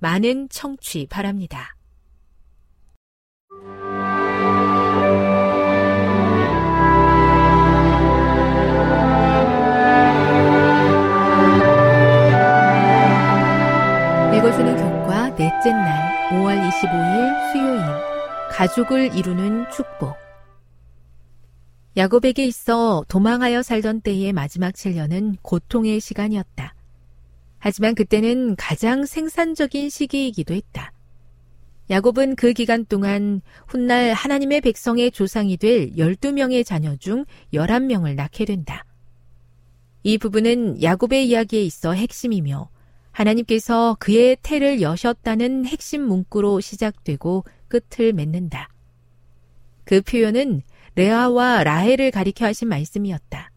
많은 청취 바랍니다. 읽어주는 교과 넷째 날 5월 25일 수요일 가족을 이루는 축복 야곱에게 있어 도망하여 살던 때의 마지막 7년은 고통의 시간이었다. 하지만 그때는 가장 생산적인 시기이기도 했다. 야곱은 그 기간 동안 훗날 하나님의 백성의 조상이 될 12명의 자녀 중 11명을 낳게 된다. 이 부분은 야곱의 이야기에 있어 핵심이며 하나님께서 그의 태를 여셨다는 핵심 문구로 시작되고 끝을 맺는다. 그 표현은 레아와 라헬을 가리켜 하신 말씀이었다.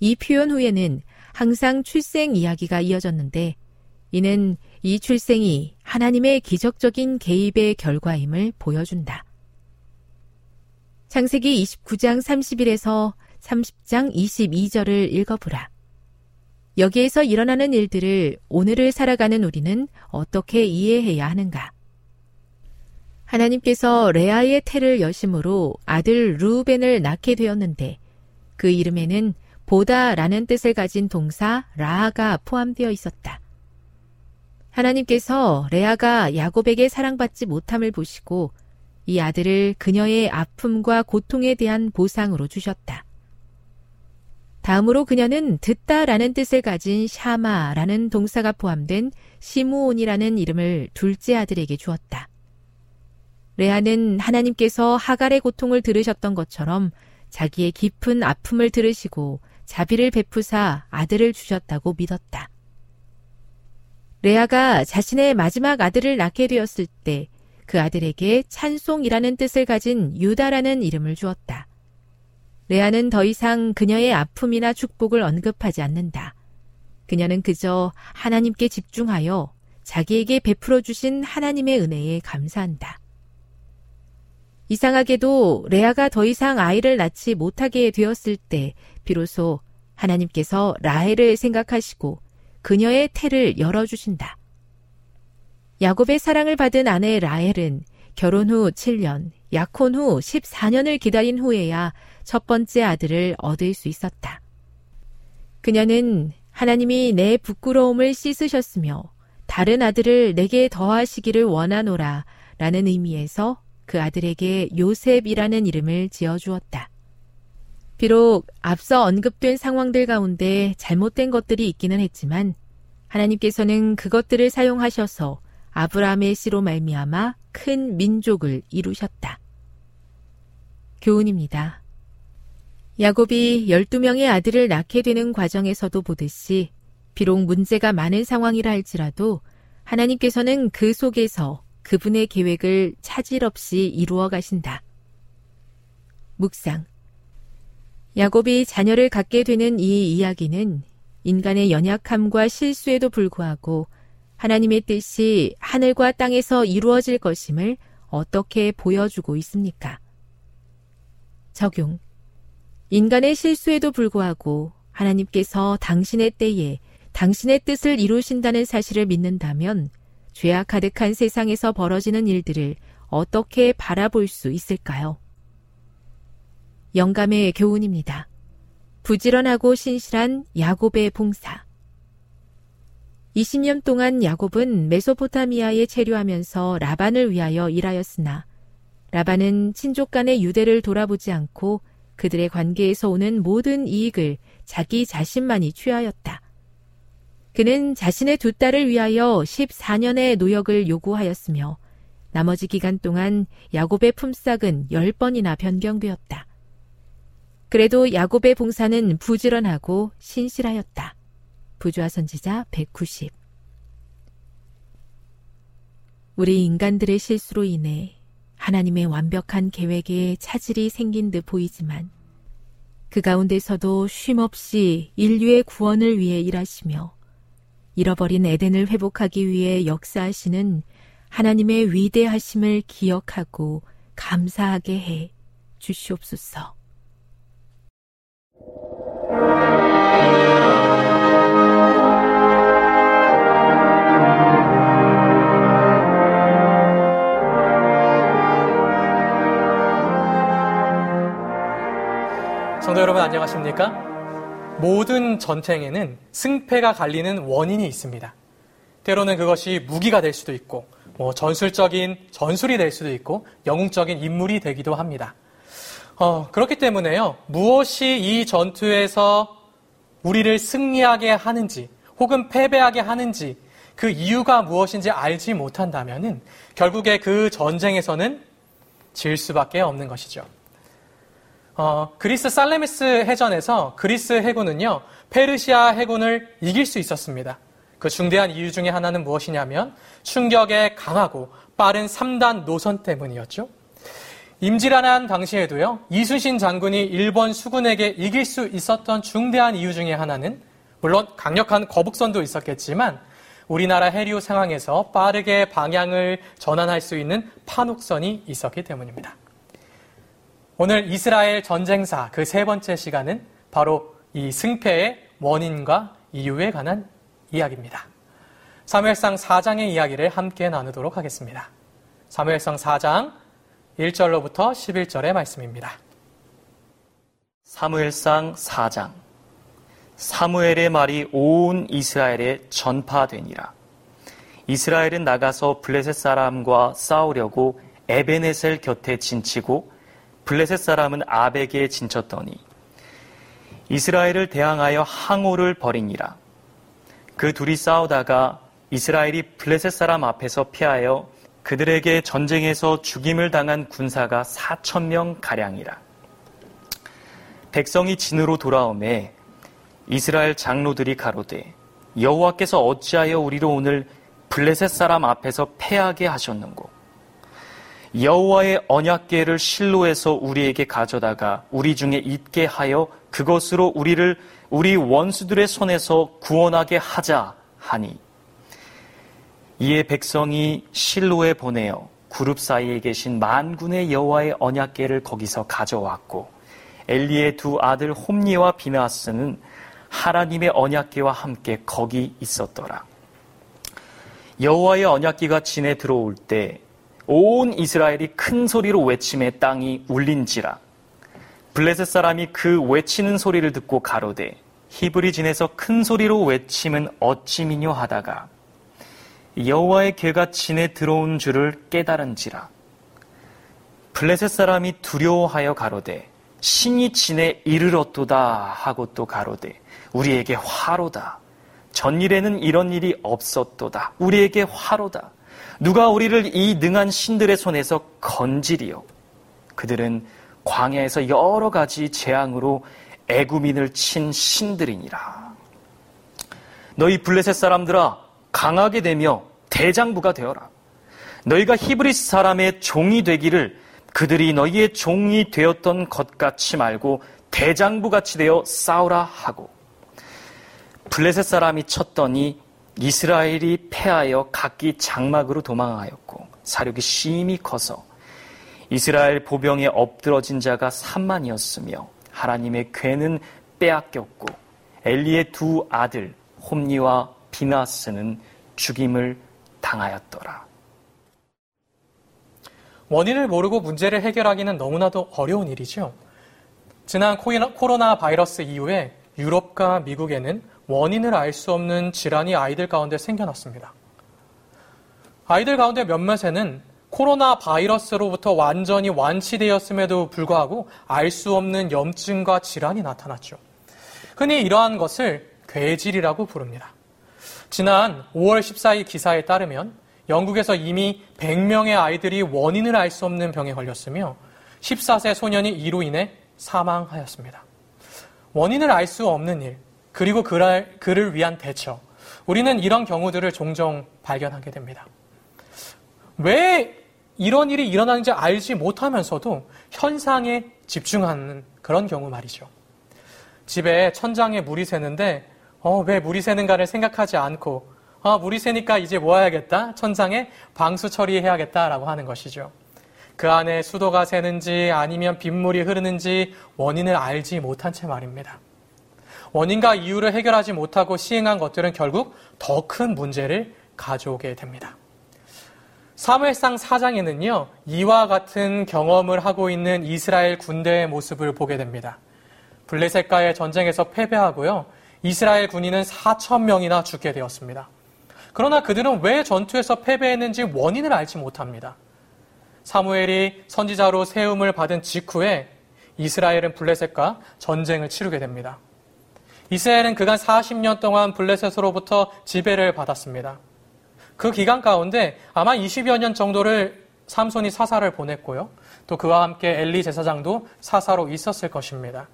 이 표현 후에는 항상 출생 이야기가 이어졌는데 이는 이 출생이 하나님의 기적적인 개입의 결과임을 보여준다. 창세기 29장 30일에서 30장 22절을 읽어보라. 여기에서 일어나는 일들을 오늘을 살아가는 우리는 어떻게 이해해야 하는가? 하나님께서 레아의 태를 여심으로 아들 루벤을 낳게 되었는데 그 이름에는 보다라는 뜻을 가진 동사 라아가 포함되어 있었다. 하나님께서 레아가 야곱에게 사랑받지 못함을 보시고 이 아들을 그녀의 아픔과 고통에 대한 보상으로 주셨다. 다음으로 그녀는 듣다라는 뜻을 가진 샤마라는 동사가 포함된 시무온이라는 이름을 둘째 아들에게 주었다. 레아는 하나님께서 하갈의 고통을 들으셨던 것처럼 자기의 깊은 아픔을 들으시고 자비를 베푸사 아들을 주셨다고 믿었다. 레아가 자신의 마지막 아들을 낳게 되었을 때 그 아들에게 찬송이라는 뜻을 가진 유다라는 이름을 주었다. 레아는 더 이상 그녀의 아픔이나 축복을 언급하지 않는다. 그녀는 그저 하나님께 집중하여 자기에게 베풀어 주신 하나님의 은혜에 감사한다. 이상하게도 레아가 더 이상 아이를 낳지 못하게 되었을 때 비로소 하나님께서 라헬을 생각하시고 그녀의 태를 열어주신다. 야곱의 사랑을 받은 아내 라헬은 결혼 후 7년, 약혼 후 14년을 기다린 후에야 첫 번째 아들을 얻을 수 있었다. 그녀는 하나님이 내 부끄러움을 씻으셨으며 다른 아들을 내게 더하시기를 원하노라 라는 의미에서 그 아들에게 요셉이라는 이름을 지어 주었다. 비록 앞서 언급된 상황들 가운데 잘못된 것들이 있기는 했지만 하나님께서는 그것들을 사용하셔서 아브라함의 씨로 말미암아 큰 민족을 이루셨다. 교훈입니다. 야곱이 12명의 아들을 낳게 되는 과정에서도 보듯이 비록 문제가 많은 상황이라 할지라도 하나님께서는 그 속에서 그분의 계획을 차질 없이 이루어 가신다. 묵상. 야곱이 자녀를 갖게 되는 이 이야기는 인간의 연약함과 실수에도 불구하고 하나님의 뜻이 하늘과 땅에서 이루어질 것임을 어떻게 보여주고 있습니까? 적용. 인간의 실수에도 불구하고 하나님께서 당신의 때에 당신의 뜻을 이루신다는 사실을 믿는다면 죄악 가득한 세상에서 벌어지는 일들을 어떻게 바라볼 수 있을까요? 영감의 교훈입니다. 부지런하고 신실한 야곱의 봉사. 20년 동안 야곱은 메소포타미아에 체류하면서 라반을 위하여 일하였으나 라반은 친족 간의 유대를 돌아보지 않고 그들의 관계에서 오는 모든 이익을 자기 자신만이 취하였다. 그는 자신의 두 딸을 위하여 14년의 노역을 요구하였으며 나머지 기간 동안 야곱의 품삯은 10번이나 변경되었다. 그래도 야곱의 봉사는 부지런하고 신실하였다. 부조화 선지자 190 우리 인간들의 실수로 인해 하나님의 완벽한 계획에 차질이 생긴 듯 보이지만 그 가운데서도 쉼없이 인류의 구원을 위해 일하시며 잃어버린 에덴을 회복하기 위해 역사하시는 하나님의 위대하심을 기억하고 감사하게 해 주시옵소서. 성도 여러분 안녕하십니까? 모든 전쟁에는 승패가 갈리는 원인이 있습니다. 때로는 그것이 무기가 될 수도 있고, 뭐 전술적인 전술이 될 수도 있고, 영웅적인 인물이 되기도 합니다. 어, 그렇기 때문에요, 무엇이 이 전투에서 우리를 승리하게 하는지, 혹은 패배하게 하는지, 그 이유가 무엇인지 알지 못한다면은, 결국에 그 전쟁에서는 질 수밖에 없는 것이죠. 어, 그리스 살레미스 해전에서 그리스 해군은요, 페르시아 해군을 이길 수 있었습니다. 그 중대한 이유 중에 하나는 무엇이냐면 충격에 강하고 빠른 3단 노선 때문이었죠. 임질한한 당시에도요, 이순신 장군이 일본 수군에게 이길 수 있었던 중대한 이유 중에 하나는 물론 강력한 거북선도 있었겠지만 우리나라 해류 상황에서 빠르게 방향을 전환할 수 있는 판옥선이 있었기 때문입니다. 오늘 이스라엘 전쟁사 그 세 번째 시간은 바로 이 승패의 원인과 이유에 관한 이야기입니다. 사무엘상 4장의 이야기를 함께 나누도록 하겠습니다. 사무엘상 4장 1절로부터 11절의 말씀입니다. 사무엘상 4장 사무엘의 말이 온 이스라엘에 전파되니라. 이스라엘은 나가서 블레셋 사람과 싸우려고 에베네셀 곁에 진치고 블레셋 사람은 아벡에 진쳤더니 이스라엘을 대항하여 항오를 벌이니라. 그 둘이 싸우다가 이스라엘이 블레셋 사람 앞에서 피하여 그들에게 전쟁에서 죽임을 당한 군사가 4천 명 가량이라. 백성이 진으로 돌아오매 이스라엘 장로들이 가로되 여호와께서 어찌하여 우리로 오늘 블레셋 사람 앞에서 패하게 하셨는고 여호와의 언약궤를 실로에서 우리에게 가져다가 우리 중에 있게 하여 그것으로 우리를 우리 원수들의 손에서 구원하게 하자 하니 이에 백성이 실로에 보내어 그룹 사이에 계신 만군의 여호와의 언약궤를 거기서 가져왔고 엘리의 두 아들 홈니와 비나스는 하나님의 언약궤와 함께 거기 있었더라. 여호와의 언약궤가 진에 들어올 때 온 이스라엘이 큰 소리로 외침에 땅이 울린지라. 블레셋 사람이 그 외치는 소리를 듣고 가로되 히브리 진에서 큰 소리로 외침은 어찌미뇨 하다가 여호와의 괴가 진에 들어온 줄을 깨달은지라. 블레셋 사람이 두려워하여 가로되 신이 진에 이르렀도다 하고 또 가로되 우리에게 화로다. 전일에는 이런 일이 없었도다. 우리에게 화로다. 누가 우리를 이 능한 신들의 손에서 건지리요. 그들은 광야에서 여러 가지 재앙으로 애구민을 친 신들이니라. 너희 블레셋 사람들아 강하게 되며 대장부가 되어라. 너희가 히브리스 사람의 종이 되기를 그들이 너희의 종이 되었던 것 같이 말고 대장부 같이 되어 싸우라 하고 블레셋 사람이 쳤더니 이스라엘이 패하여 각기 장막으로 도망하였고 사륙이 심히 커서 이스라엘 보병에 엎드러진 자가 3만이었으며 하나님의 괴는 빼앗겼고 엘리의 두 아들 홈니와 비나스는 죽임을 당하였더라. 원인을 모르고 문제를 해결하기는 너무나도 어려운 일이죠. 지난 코로나 바이러스 이후에 유럽과 미국에는 원인을 알 수 없는 질환이 아이들 가운데 생겨났습니다. 아이들 가운데 몇몇에는 코로나 바이러스로부터 완전히 완치되었음에도 불구하고 알 수 없는 염증과 질환이 나타났죠. 흔히 이러한 것을 괴질이라고 부릅니다. 지난 5월 14일 기사에 따르면 영국에서 이미 100명의 아이들이 원인을 알 수 없는 병에 걸렸으며 14세 소년이 이로 인해 사망하였습니다. 원인을 알 수 없는 일, 그리고 그를, 위한 대처. 우리는 이런 경우들을 종종 발견하게 됩니다. 왜 이런 일이 일어나는지 알지 못하면서도 현상에 집중하는 그런 경우 말이죠. 집에 천장에 물이 새는데 어, 왜 물이 새는가를 생각하지 않고 아, 물이 새니까 이제 뭐 해야겠다? 천장에 방수 처리해야겠다라고 하는 것이죠. 그 안에 수도가 새는지 아니면 빗물이 흐르는지 원인을 알지 못한 채 말입니다. 원인과 이유를 해결하지 못하고 시행한 것들은 결국 더 큰 문제를 가져오게 됩니다. 사무엘상 4장에는요, 이와 같은 경험을 하고 있는 이스라엘 군대의 모습을 보게 됩니다. 블레셋과의 전쟁에서 패배하고요, 이스라엘 군인은 4천 명이나 죽게 되었습니다. 그러나 그들은 왜 전투에서 패배했는지 원인을 알지 못합니다. 사무엘이 선지자로 세움을 받은 직후에 이스라엘은 블레셋과 전쟁을 치르게 됩니다. 이스라엘은 그간 40년 동안 블레셋으로부터 지배를 받았습니다. 그 기간 가운데 아마 20여 년 정도를 삼손이 사사를 보냈고요. 또 그와 함께 엘리 제사장도 사사로 있었을 것입니다.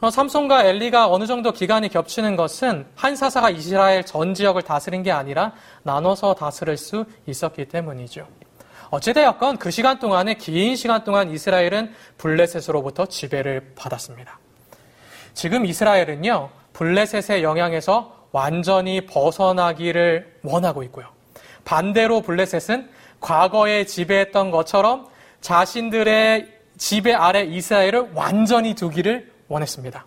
어, 삼손과 엘리가 어느 정도 기간이 겹치는 것은 한 사사가 이스라엘 전 지역을 다스린 게 아니라 나눠서 다스릴 수 있었기 때문이죠. 어찌되었건 그 시간 동안에 긴 시간 동안 이스라엘은 블레셋으로부터 지배를 받았습니다. 지금 이스라엘은요, 블레셋의 영향에서 완전히 벗어나기를 원하고 있고요. 반대로 블레셋은 과거에 지배했던 것처럼 자신들의 지배 아래 이스라엘을 완전히 두기를 원했습니다.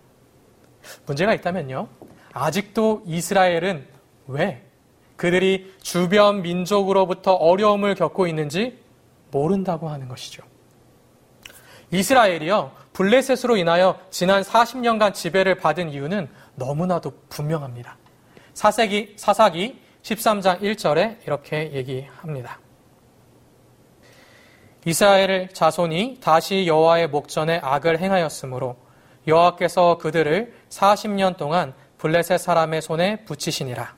문제가 있다면요. 아직도 이스라엘은 왜 그들이 주변 민족으로부터 어려움을 겪고 있는지 모른다고 하는 것이죠. 이스라엘이요, 블레셋으로 인하여 지난 40년간 지배를 받은 이유는 너무나도 분명합니다. 사세기, 사사기 13장 1절에 이렇게 얘기합니다. 이스라엘 자손이 다시 여호와의 목전에 악을 행하였으므로 여호와께서 그들을 40년 동안 블레셋 사람의 손에 붙이시니라.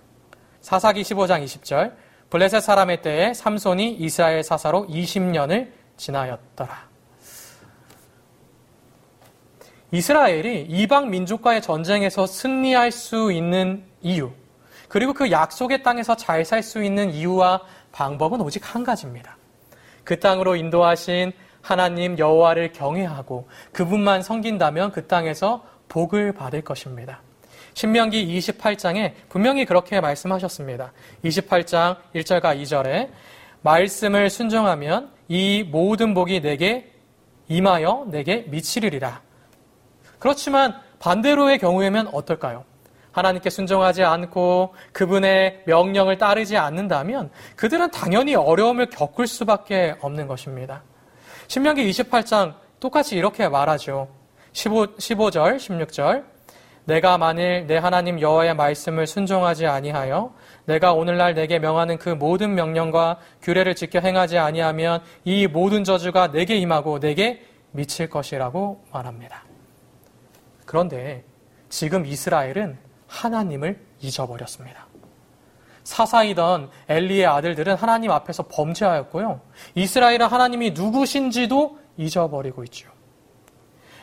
사사기 15장 20절 블레셋 사람의 때에 삼손이 이스라엘 사사로 20년을 지나였더라. 이스라엘이 이방 민족과의 전쟁에서 승리할 수 있는 이유, 그리고 그 약속의 땅에서 잘 살 수 있는 이유와 방법은 오직 한 가지입니다. 그 땅으로 인도하신 하나님 여호와를 경외하고 그분만 섬긴다면 그 땅에서 복을 받을 것입니다. 신명기 28장에 분명히 그렇게 말씀하셨습니다. 28장 1절과 2절에 말씀을 순종하면 이 모든 복이 내게 임하여 내게 미치리라. 그렇지만 반대로의 경우에면 어떨까요? 하나님께 순종하지 않고 그분의 명령을 따르지 않는다면 그들은 당연히 어려움을 겪을 수밖에 없는 것입니다. 신명기 28장 똑같이 이렇게 말하죠. 15, 15절, 16절. 내가 만일 내 하나님 여호와의 말씀을 순종하지 아니하여 내가 오늘날 내게 명하는 그 모든 명령과 규례를 지켜 행하지 아니하면 이 모든 저주가 내게 임하고 내게 미칠 것이라고 말합니다. 그런데 지금 이스라엘은 하나님을 잊어버렸습니다. 사사이던 엘리의 아들들은 하나님 앞에서 범죄하였고요. 이스라엘은 하나님이 누구신지도 잊어버리고 있죠.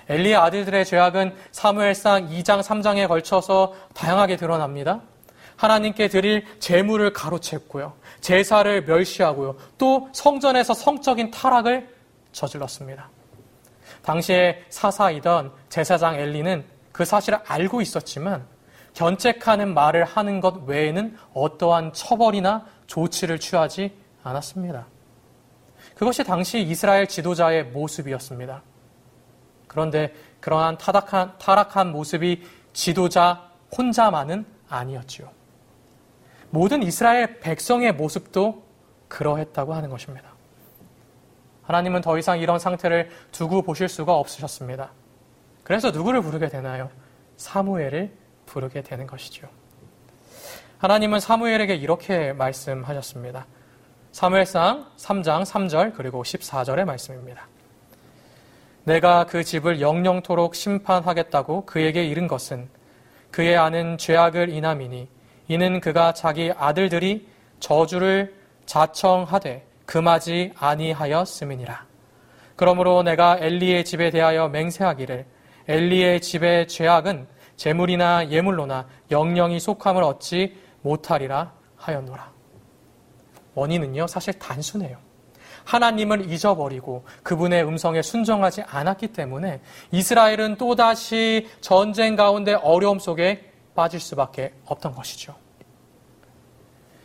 엘리의 아들들의 죄악은 사무엘상 2장, 3장에 걸쳐서 다양하게 드러납니다. 하나님께 드릴 재물을 가로챘고요. 제사를 멸시하고요. 또 성전에서 성적인 타락을 저질렀습니다. 당시에 사사이던 제사장 엘리는 그 사실을 알고 있었지만 견책하는 말을 하는 것 외에는 어떠한 처벌이나 조치를 취하지 않았습니다. 그것이 당시 이스라엘 지도자의 모습이었습니다. 그런데 그러한 타락한, 타락한 모습이 지도자 혼자만은 아니었지요. 모든 이스라엘 백성의 모습도 그러했다고 하는 것입니다. 하나님은 더 이상 이런 상태를 두고 보실 수가 없으셨습니다. 그래서 누구를 부르게 되나요? 사무엘을 부르게 되는 것이죠. 하나님은 사무엘에게 이렇게 말씀하셨습니다. 사무엘상 3장 3절 그리고 14절의 말씀입니다. 내가 그 집을 영영토록 심판하겠다고 그에게 이른 것은 그의 아는 죄악을 인함이니 이는 그가 자기 아들들이 저주를 자청하되 금하지 아니하였음이니라. 그러므로 내가 엘리의 집에 대하여 맹세하기를 엘리의 집의 죄악은 재물이나 예물로나 영영이 속함을 얻지 못하리라 하였노라. 원인은요, 사실 단순해요. 하나님을 잊어버리고 그분의 음성에 순종하지 않았기 때문에 이스라엘은 또다시 전쟁 가운데 어려움 속에 빠질 수밖에 없던 것이죠.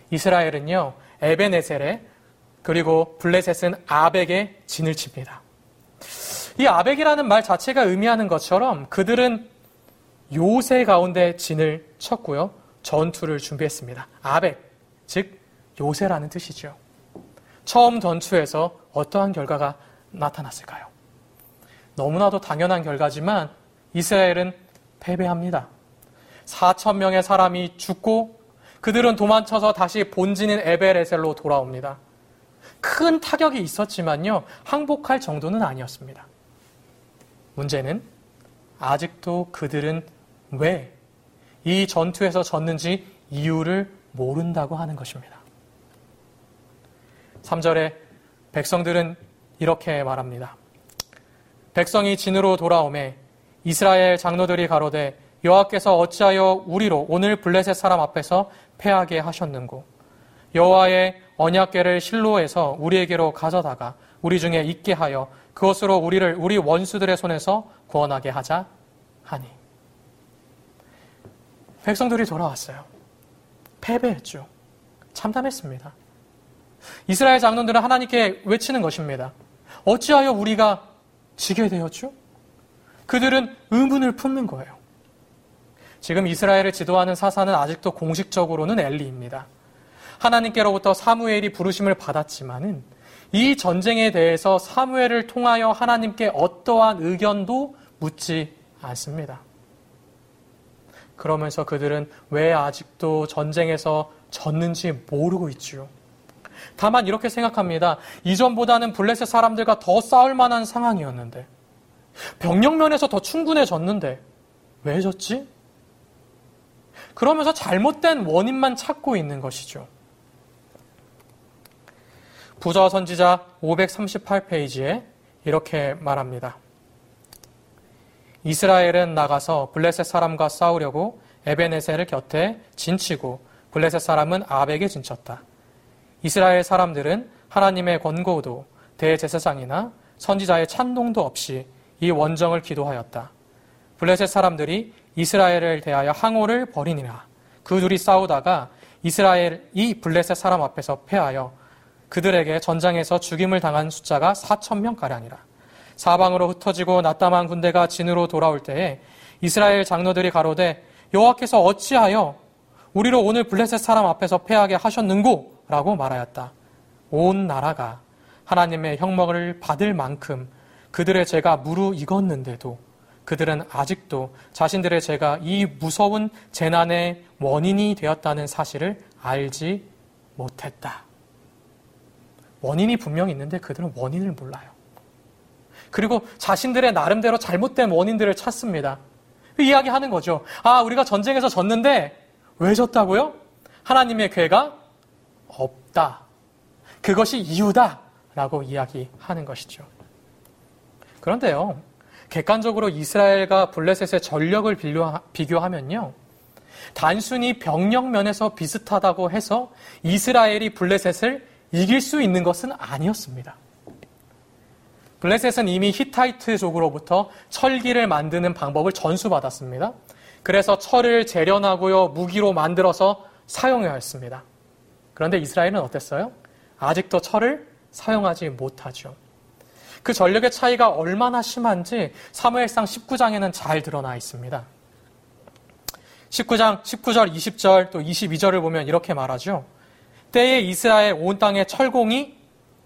이스라엘은요, 에베네셀에 그리고 블레셋은 아벡에 진을 칩니다. 이 아벡이라는 말 자체가 의미하는 것처럼 그들은 요새 가운데 진을 쳤고요. 전투를 준비했습니다. 아벡, 즉 요새라는 뜻이죠. 처음 전투에서 어떠한 결과가 나타났을까요? 너무나도 당연한 결과지만 이스라엘은 패배합니다. 4천 명의 사람이 죽고 그들은 도망쳐서 다시 본진인 에베레셀로 돌아옵니다. 큰 타격이 있었지만요, 항복할 정도는 아니었습니다. 문제는 아직도 그들은 왜 이 전투에서 졌는지 이유를 모른다고 하는 것입니다. 3절에 백성들은 이렇게 말합니다. 백성이 진으로 돌아오매 이스라엘 장로들이 가로되 여호와께서 어찌하여 우리로 오늘 블레셋 사람 앞에서 패하게 하셨는고 여호와의 언약궤를 실로에서 우리에게로 가져다가 우리 중에 있게 하여 그것으로 우리를 우리 원수들의 손에서 구원하게 하자 하니 백성들이 돌아왔어요. 패배했죠. 참담했습니다. 이스라엘 장로들은 하나님께 외치는 것입니다. 어찌하여 우리가 지게 되었죠? 그들은 의문을 품는 거예요. 지금 이스라엘을 지도하는 사사는 아직도 공식적으로는 엘리입니다. 하나님께로부터 사무엘이 부르심을 받았지만은 이 전쟁에 대해서 사무엘을 통하여 하나님께 어떠한 의견도 묻지 않습니다. 그러면서 그들은 왜 아직도 전쟁에서 졌는지 모르고 있지요. 다만 이렇게 생각합니다. 이전보다는 블레셋 사람들과 더 싸울 만한 상황이었는데, 병력면에서 더 충분해졌는데, 왜 졌지? 그러면서 잘못된 원인만 찾고 있는 것이죠. 부저 선지자 538페이지에 이렇게 말합니다. 이스라엘은 나가서 블레셋 사람과 싸우려고 에베네셀을 곁에 진치고 블레셋 사람은 아벡에 진쳤다. 이스라엘 사람들은 하나님의 권고도 대제사장이나 선지자의 찬동도 없이 이 원정을 기도하였다. 블레셋 사람들이 이스라엘을 대하여 항호를 벌이니라. 그 둘이 싸우다가 이스라엘이 블레셋 사람 앞에서 패하여 그들에게 전장에서 죽임을 당한 숫자가 4천 명가량이라. 사방으로 흩어지고 나따만 군대가 진으로 돌아올 때에 이스라엘 장로들이 가로되 여호와께서 어찌하여 우리로 오늘 블레셋 사람 앞에서 패하게 하셨는고? 라고 말하였다. 온 나라가 하나님의 형먹을 받을 만큼 그들의 죄가 무르익었는데도 그들은 아직도 자신들의 죄가 이 무서운 재난의 원인이 되었다는 사실을 알지 못했다. 원인이 분명히 있는데 그들은 원인을 몰라요. 그리고 자신들의 나름대로 잘못된 원인들을 찾습니다. 그 이야기하는 거죠. 아, 우리가 전쟁에서 졌는데 왜 졌다고요? 하나님의 괴가 없다. 그것이 이유다. 라고 이야기하는 것이죠. 그런데요, 객관적으로 이스라엘과 블레셋의 전력을 비교하면요. 단순히 병력 면에서 비슷하다고 해서 이스라엘이 블레셋을 이길 수 있는 것은 아니었습니다. 블레셋은 이미 히타이트족으로부터 철기를 만드는 방법을 전수받았습니다. 그래서 철을 재련하고요, 무기로 만들어서 사용해야 했습니다. 그런데 이스라엘은 어땠어요? 아직도 철을 사용하지 못하죠. 그 전력의 차이가 얼마나 심한지 사무엘상 19장에는 잘 드러나 있습니다. 19장 19절, 20절 또 22절을 보면 이렇게 말하죠. 때에 이스라엘 온 땅에 철공이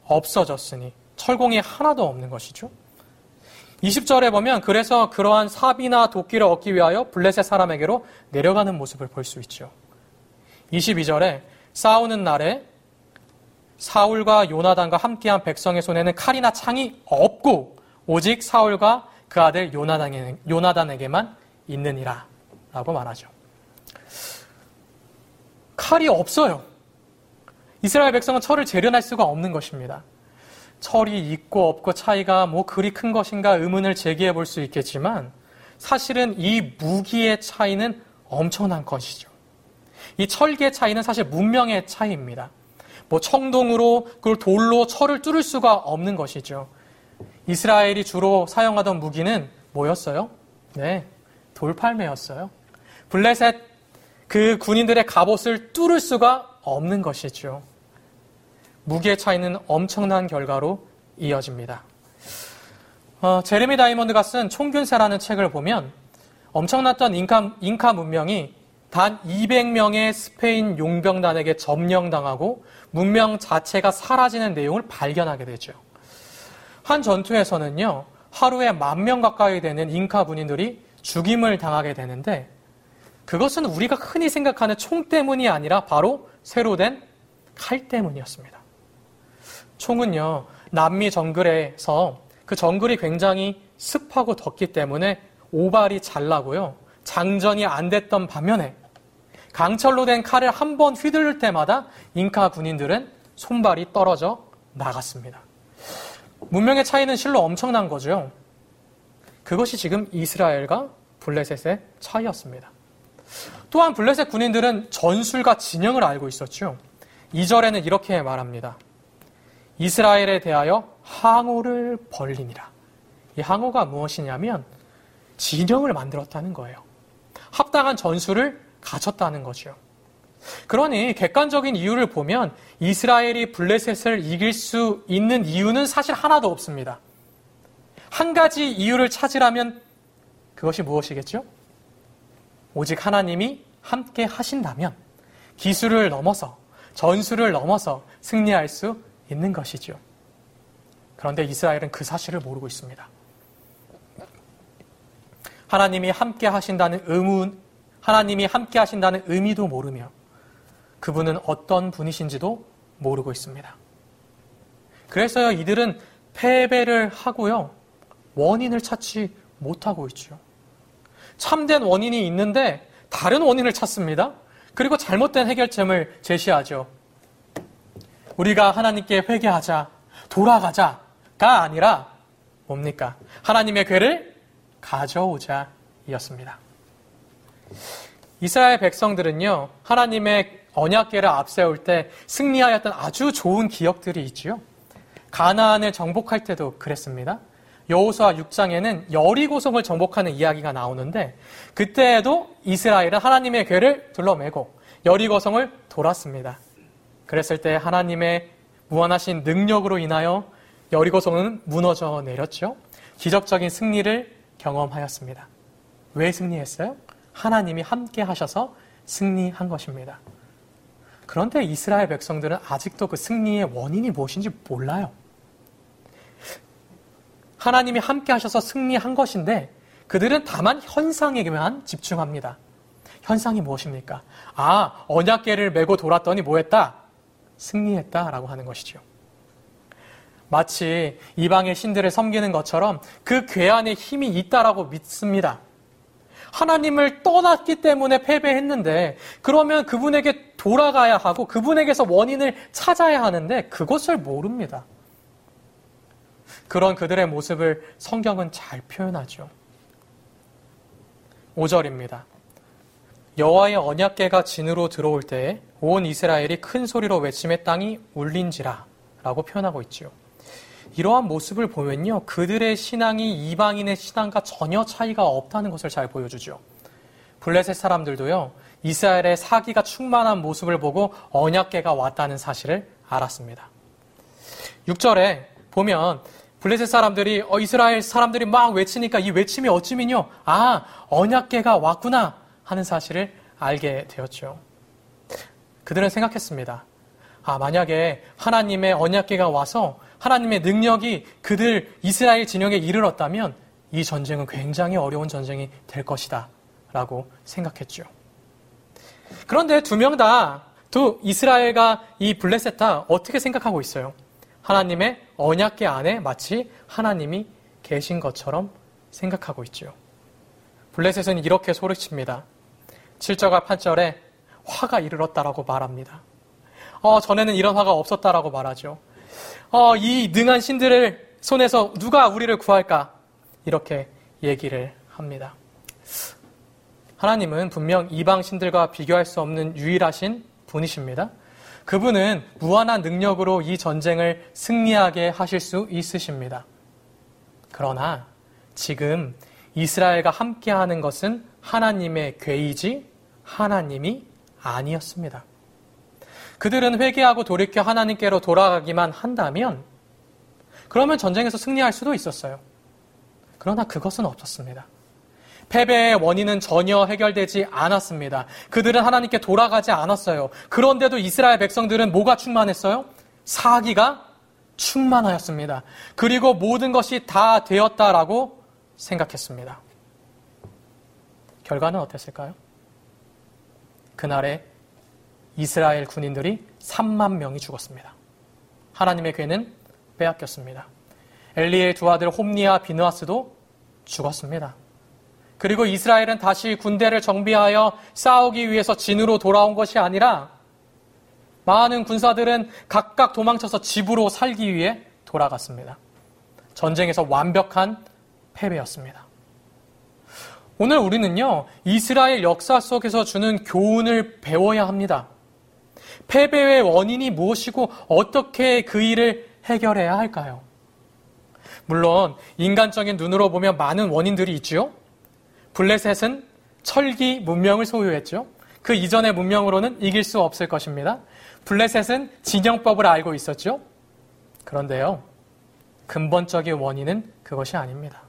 없어졌으니 철공이 하나도 없는 것이죠. 20절에 보면 그래서 그러한 사비나 도끼를 얻기 위하여 블레셋 사람에게로 내려가는 모습을 볼 수 있죠. 22절에 싸우는 날에 사울과 요나단과 함께한 백성의 손에는 칼이나 창이 없고 오직 사울과 그 아들 요나단에게 만 있느니라 라고 말하죠. 칼이 없어요. 이스라엘 백성은 철을 재련할 수가 없는 것입니다. 철이 있고 없고 차이가 뭐 그리 큰 것인가 의문을 제기해 볼 수 있겠지만 사실은 이 무기의 차이는 엄청난 것이죠. 이 철기의 차이는 사실 문명의 차이입니다. 뭐 청동으로 그리고 돌로 철을 뚫을 수가 없는 것이죠. 이스라엘이 주로 사용하던 무기는 뭐였어요? 네, 돌팔매였어요. 블레셋 그 군인들의 갑옷을 뚫을 수가 없는 것이죠. 무게 차이는 엄청난 결과로 이어집니다. 어, 제레미 다이몬드가 쓴 총균세라는 책을 보면 엄청났던 인카, 인카 문명이 단 200명의 스페인 용병단에게 점령당하고 문명 자체가 사라지는 내용을 발견하게 되죠. 한 전투에서는요, 하루에 만 명 가까이 되는 인카 군인들이 죽임을 당하게 되는데 그것은 우리가 흔히 생각하는 총 때문이 아니라 바로 새로 된 칼 때문이었습니다. 총은요, 남미 정글에서 그 정글이 굉장히 습하고 덥기 때문에 오발이 잘 나고요. 장전이 안 됐던 반면에 강철로 된 칼을 한 번 휘두를 때마다 잉카 군인들은 손발이 떨어져 나갔습니다. 문명의 차이는 실로 엄청난 거죠. 그것이 지금 이스라엘과 블레셋의 차이였습니다. 또한 블레셋 군인들은 전술과 진영을 알고 있었죠. 2절에는 이렇게 말합니다. 이스라엘에 대하여 항우를 벌리니라. 이 항우가 무엇이냐면 진영을 만들었다는 거예요. 합당한 전술을 가졌다는 거죠. 그러니 객관적인 이유를 보면 이스라엘이 블레셋을 이길 수 있는 이유는 사실 하나도 없습니다. 한 가지 이유를 찾으라면 그것이 무엇이겠죠? 오직 하나님이 함께 하신다면 기술을 넘어서 전술을 넘어서 승리할 수 있는 것이죠. 그런데 이스라엘은 그 사실을 모르고 있습니다. 하나님이 함께 하신다는 의문, 하나님이 함께 하신다는 의미도 모르며 그분은 어떤 분이신지도 모르고 있습니다. 그래서요, 이들은 패배를 하고요, 원인을 찾지 못하고 있죠. 참된 원인이 있는데 다른 원인을 찾습니다. 그리고 잘못된 해결점을 제시하죠. 우리가 하나님께 회개하자, 돌아가자가 아니라 뭡니까? 하나님의 괴를 가져오자 이었습니다. 이스라엘 백성들은요, 하나님의 언약계를 앞세울 때 승리하였던 아주 좋은 기억들이 있지요. 가나안을 정복할 때도 그랬습니다. 여호수아 6장에는 여리고성을 정복하는 이야기가 나오는데 그때에도 이스라엘은 하나님의 괴를 둘러매고 여리고성을 돌았습니다. 그랬을 때 하나님의 무한하신 능력으로 인하여 여리고성은 무너져 내렸죠. 기적적인 승리를 경험하였습니다. 왜 승리했어요? 하나님이 함께 하셔서 승리한 것입니다. 그런데 이스라엘 백성들은 아직도 그 승리의 원인이 무엇인지 몰라요. 하나님이 함께 하셔서 승리한 것인데 그들은 다만 현상에게만 집중합니다. 현상이 무엇입니까? 아, 언약계를 메고 돌았더니 뭐 했다? 승리했다라고 하는 것이죠. 마치 이방의 신들을 섬기는 것처럼 그 괴안에 힘이 있다라고 믿습니다. 하나님을 떠났기 때문에 패배했는데 그러면 그분에게 돌아가야 하고 그분에게서 원인을 찾아야 하는데 그것을 모릅니다. 그런 그들의 모습을 성경은 잘 표현하죠. 5절입니다. 여호와의 언약궤가 진으로 들어올 때에 온 이스라엘이 큰 소리로 외침에 땅이 울린지라 라고 표현하고 있지요. 이러한 모습을 보면요. 그들의 신앙이 이방인의 신앙과 전혀 차이가 없다는 것을 잘 보여주죠. 블레셋 사람들도요. 이스라엘의 사기가 충만한 모습을 보고 언약계가 왔다는 사실을 알았습니다. 6절에 보면 블레셋 사람들이 어, 이스라엘 사람들이 막 외치니까 이 외침이 어찌면요. 아, 언약계가 왔구나 하는 사실을 알게 되었죠. 그들은 생각했습니다. 아, 만약에 하나님의 언약계가 와서 하나님의 능력이 그들 이스라엘 진영에 이르렀다면 이 전쟁은 굉장히 어려운 전쟁이 될 것이다. 라고 생각했죠. 그런데 두 명 다, 또 이스라엘과 이 블레셋 다 어떻게 생각하고 있어요? 하나님의 언약계 안에 마치 하나님이 계신 것처럼 생각하고 있죠. 블레셋은 이렇게 소리칩니다. 7절과 8절에 화가 이르렀다라고 말합니다. 어, 전에는 이런 화가 없었다라고 말하죠. 어, 이 능한 신들을 손에서 누가 우리를 구할까? 이렇게 얘기를 합니다. 하나님은 분명 이방 신들과 비교할 수 없는 유일하신 분이십니다. 그분은 무한한 능력으로 이 전쟁을 승리하게 하실 수 있으십니다. 그러나 지금 이스라엘과 함께하는 것은 하나님의 괴이지 하나님이 아니었습니다. 그들은 회개하고 돌이켜 하나님께로 돌아가기만 한다면 그러면 전쟁에서 승리할 수도 있었어요. 그러나 그것은 없었습니다. 패배의 원인은 전혀 해결되지 않았습니다. 그들은 하나님께 돌아가지 않았어요. 그런데도 이스라엘 백성들은 뭐가 충만했어요? 사기가 충만하였습니다. 그리고 모든 것이 다 되었다라고 생각했습니다. 결과는 어땠을까요? 그날에 이스라엘 군인들이 3만 명이 죽었습니다. 하나님의 괴는 빼앗겼습니다. 엘리의 두 아들 홈니와 비누아스도 죽었습니다. 그리고 이스라엘은 다시 군대를 정비하여 싸우기 위해서 진으로 돌아온 것이 아니라 많은 군사들은 각각 도망쳐서 집으로 살기 위해 돌아갔습니다. 전쟁에서 완벽한 패배였습니다. 오늘 우리는요, 이스라엘 역사 속에서 주는 교훈을 배워야 합니다. 패배의 원인이 무엇이고 어떻게 그 일을 해결해야 할까요? 물론 인간적인 눈으로 보면 많은 원인들이 있지요. 블레셋은 철기 문명을 소유했죠. 그 이전의 문명으로는 이길 수 없을 것입니다. 블레셋은 진영법을 알고 있었죠. 그런데요, 근본적인 원인은 그것이 아닙니다.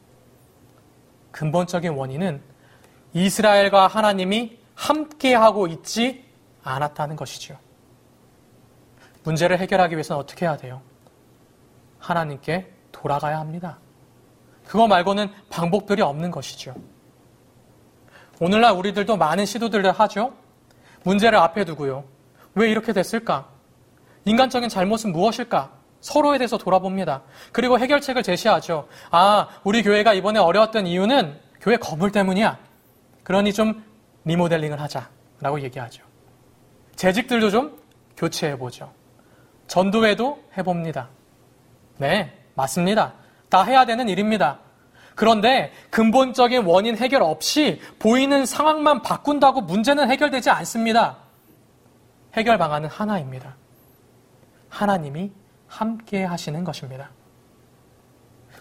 근본적인 원인은 이스라엘과 하나님이 함께하고 있지 않았다는 것이죠. 문제를 해결하기 위해서는 어떻게 해야 돼요? 하나님께 돌아가야 합니다. 그거 말고는 방법들이 없는 것이죠. 오늘날 우리들도 많은 시도들을 하죠. 문제를 앞에 두고요. 왜 이렇게 됐을까? 인간적인 잘못은 무엇일까? 서로에 대해서 돌아봅니다. 그리고 해결책을 제시하죠. 아, 우리 교회가 이번에 어려웠던 이유는 교회 건물 때문이야. 그러니 좀 리모델링을 하자라고 얘기하죠. 재직들도 좀 교체해보죠. 전도회도 해봅니다. 네, 맞습니다. 다 해야 되는 일입니다. 그런데 근본적인 원인 해결 없이 보이는 상황만 바꾼다고 문제는 해결되지 않습니다. 해결 방안은 하나입니다. 하나님이 함께 하시는 것입니다.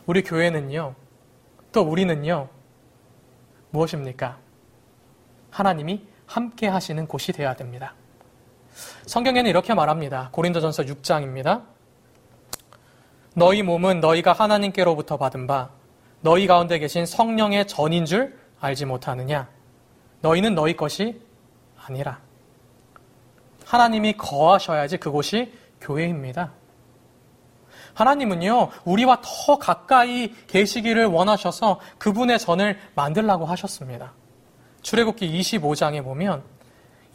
우리 교회는요, 또 우리는요, 무엇입니까? 하나님이 함께 하시는 곳이 되어야 됩니다. 성경에는 이렇게 말합니다. 고린도전서 6장입니다. 너희 몸은 너희가 하나님께로부터 받은 바 너희 가운데 계신 성령의 전인 줄 알지 못하느냐? 너희는 너희 것이 아니라. 하나님이 거하셔야지 그곳이 교회입니다. 하나님은요, 우리와 더 가까이 계시기를 원하셔서 그분의 전을 만들라고 하셨습니다. 출애굽기 25장에 보면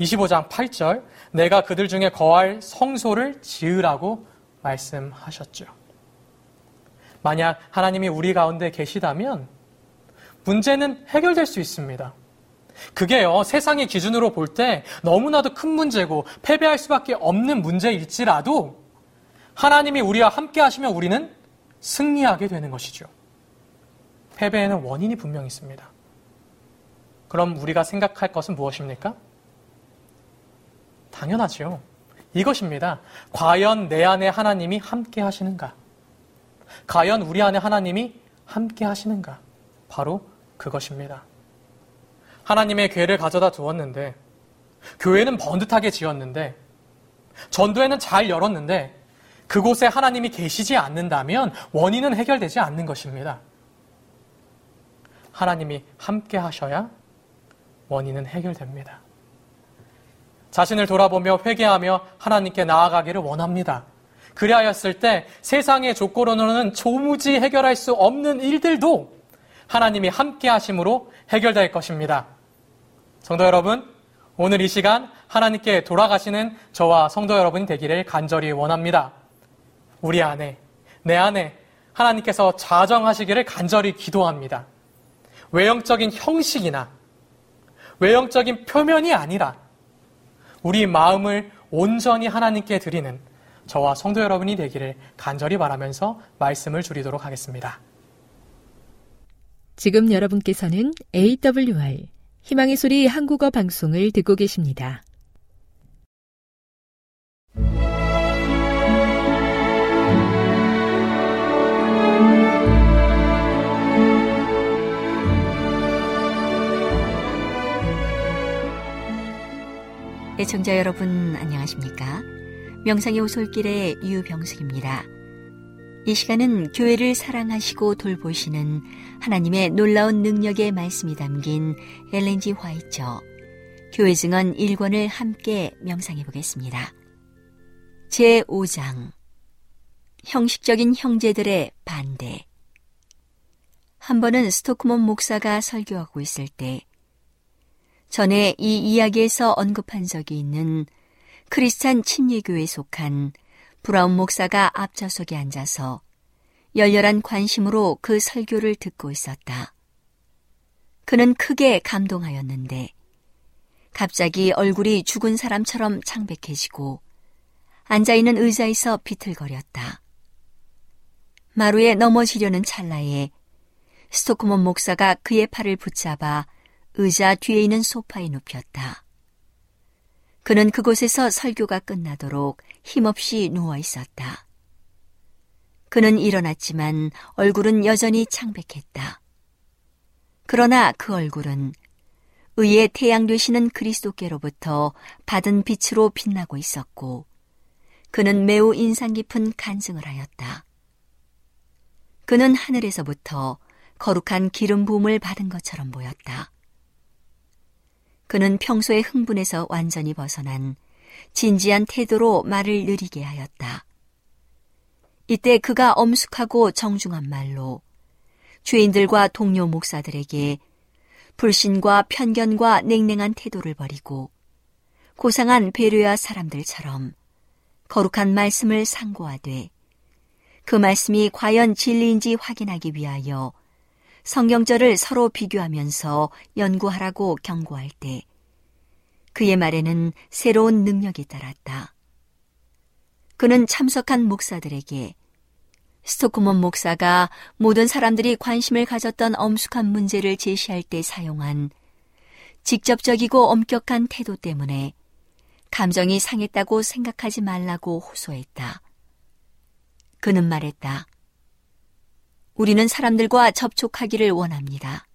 25장 8절 내가 그들 중에 거할 성소를 지으라고 말씀하셨죠. 만약 하나님이 우리 가운데 계시다면 문제는 해결될 수 있습니다. 그게요, 세상의 기준으로 볼 때 너무나도 큰 문제고 패배할 수밖에 없는 문제일지라도 하나님이 우리와 함께 하시면 우리는 승리하게 되는 것이죠. 패배에는 원인이 분명히 있습니다. 그럼 우리가 생각할 것은 무엇입니까? 당연하지요. 이것입니다. 과연 내 안에 하나님이 함께 하시는가? 과연 우리 안에 하나님이 함께 하시는가? 바로 그것입니다. 하나님의 교회를 가져다 두었는데, 교회는 번듯하게 지었는데, 전도회는 잘 열었는데, 그곳에 하나님이 계시지 않는다면 원인은 해결되지 않는 것입니다. 하나님이 함께 하셔야 원인은 해결됩니다. 자신을 돌아보며 회개하며 하나님께 나아가기를 원합니다. 그리하였을 때 세상의 조건으로는 조무지 해결할 수 없는 일들도 하나님이 함께 하심으로 해결될 것입니다. 성도 여러분, 오늘 이 시간 하나님께 돌아가시는 저와 성도 여러분이 되기를 간절히 원합니다. 우리 안에, 내 안에 하나님께서 자정하시기를 간절히 기도합니다. 외형적인 형식이나 외형적인 표면이 아니라 우리 마음을 온전히 하나님께 드리는 저와 성도 여러분이 되기를 간절히 바라면서 말씀을 줄이도록 하겠습니다. 지금 여러분께서는 AWR 희망의 소리 한국어 방송을 듣고 계십니다. 애청자 여러분 안녕하십니까? 명상의 오솔길의 유병숙입니다. 이 시간은 교회를 사랑하시고 돌보시는 하나님의 놀라운 능력의 말씀이 담긴 엘렌지 화이처 교회 증언 1권을 함께 명상해 보겠습니다. 제5장 형식적인 형제들의 반대 한 번은 스토크몬 목사가 설교하고 있을 때 전에 이 이야기에서 언급한 적이 있는 크리스찬 침례교에 속한 브라운 목사가 앞좌석에 앉아서 열렬한 관심으로 그 설교를 듣고 있었다. 그는 크게 감동하였는데 갑자기 얼굴이 죽은 사람처럼 창백해지고 앉아있는 의자에서 비틀거렸다. 마루에 넘어지려는 찰나에 스토크몬 목사가 그의 팔을 붙잡아 의자 뒤에 있는 소파에 눕혔다. 그는 그곳에서 설교가 끝나도록 힘없이 누워 있었다. 그는 일어났지만 얼굴은 여전히 창백했다. 그러나 그 얼굴은 의의 태양 되시는 그리스도께로부터 받은 빛으로 빛나고 있었고, 그는 매우 인상 깊은 간증을 하였다. 그는 하늘에서부터 거룩한 기름 부음을 받은 것처럼 보였다. 그는 평소의 흥분에서 완전히 벗어난 진지한 태도로 말을 느리게 하였다. 이때 그가 엄숙하고 정중한 말로 죄인들과 동료 목사들에게 불신과 편견과 냉랭한 태도를 버리고 고상한 배려와 사람들처럼 거룩한 말씀을 상고하되 그 말씀이 과연 진리인지 확인하기 위하여 성경절을 서로 비교하면서 연구하라고 경고할 때 그의 말에는 새로운 능력이 따랐다. 그는 참석한 목사들에게 스토크몬 목사가 모든 사람들이 관심을 가졌던 엄숙한 문제를 제시할 때 사용한 직접적이고 엄격한 태도 때문에 감정이 상했다고 생각하지 말라고 호소했다. 그는 말했다. 우리는 사람들과 접촉하기를 원합니다.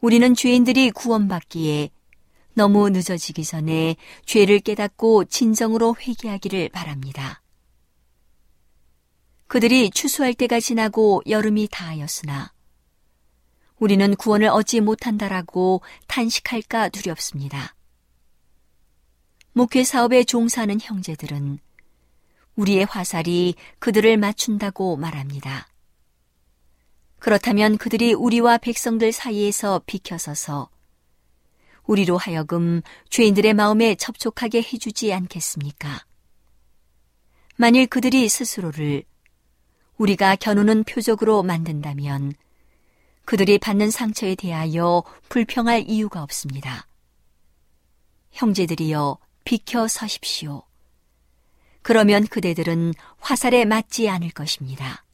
우리는 죄인들이 구원받기에 너무 늦어지기 전에 죄를 깨닫고 진정으로 회개하기를 바랍니다. 그들이 추수할 때가 지나고 여름이 다하였으나 우리는 구원을 얻지 못한다라고 탄식할까 두렵습니다. 목회 사업에 종사하는 형제들은 우리의 화살이 그들을 맞춘다고 말합니다. 그렇다면 그들이 우리와 백성들 사이에서 비켜서서 우리로 하여금 죄인들의 마음에 접촉하게 해주지 않겠습니까? 만일 그들이 스스로를 우리가 겨누는 표적으로 만든다면 그들이 받는 상처에 대하여 불평할 이유가 없습니다. 형제들이여 비켜 서십시오. 그러면 그대들은 화살에 맞지 않을 것입니다.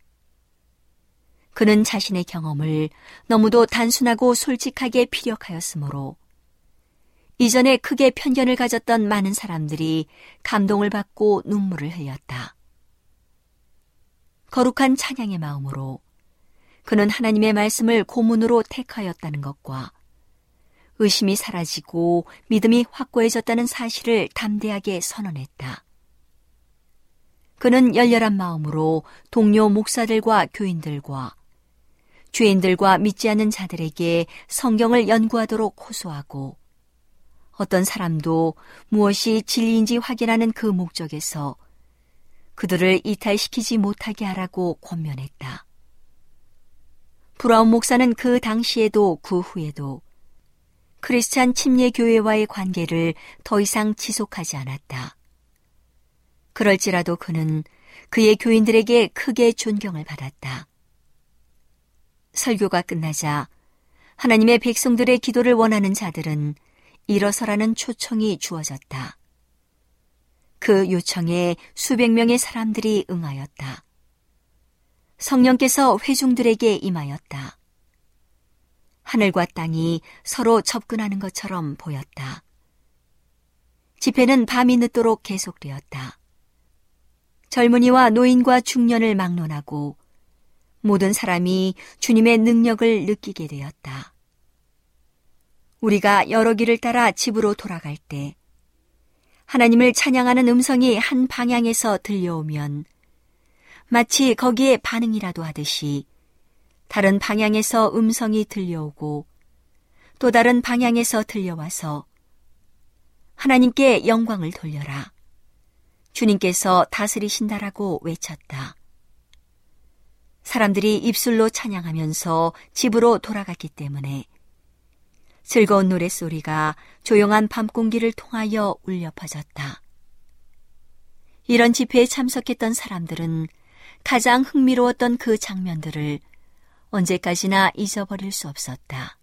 그는 자신의 경험을 너무도 단순하고 솔직하게 피력하였으므로 이전에 크게 편견을 가졌던 많은 사람들이 감동을 받고 눈물을 흘렸다. 거룩한 찬양의 마음으로 그는 하나님의 말씀을 고문으로 택하였다는 것과 의심이 사라지고 믿음이 확고해졌다는 사실을 담대하게 선언했다. 그는 열렬한 마음으로 동료 목사들과 교인들과 죄인들과 믿지 않는 자들에게 성경을 연구하도록 호소하고 어떤 사람도 무엇이 진리인지 확인하는 그 목적에서 그들을 이탈시키지 못하게 하라고 권면했다. 브라운 목사는 그 당시에도 그 후에도 크리스찬 침례 교회와의 관계를 더 이상 지속하지 않았다. 그럴지라도 그는 그의 교인들에게 크게 존경을 받았다. 설교가 끝나자 하나님의 백성들의 기도를 원하는 자들은 일어서라는 초청이 주어졌다. 그 요청에 수백 명의 사람들이 응하였다. 성령께서 회중들에게 임하였다. 하늘과 땅이 서로 접근하는 것처럼 보였다. 집회는 밤이 늦도록 계속되었다. 젊은이와 노인과 중년을 막론하고 모든 사람이 주님의 능력을 느끼게 되었다. 우리가 여러 길을 따라 집으로 돌아갈 때 하나님을 찬양하는 음성이 한 방향에서 들려오면 마치 거기에 반응이라도 하듯이 다른 방향에서 음성이 들려오고 또 다른 방향에서 들려와서 하나님께 영광을 돌려라. 주님께서 다스리신다라고 외쳤다. 사람들이 입술로 찬양하면서 집으로 돌아갔기 때문에 즐거운 노랫소리가 조용한 밤 공기를 통하여 울려 퍼졌다. 이런 집회에 참석했던 사람들은 가장 흥미로웠던 그 장면들을 언제까지나 잊어버릴 수 없었다.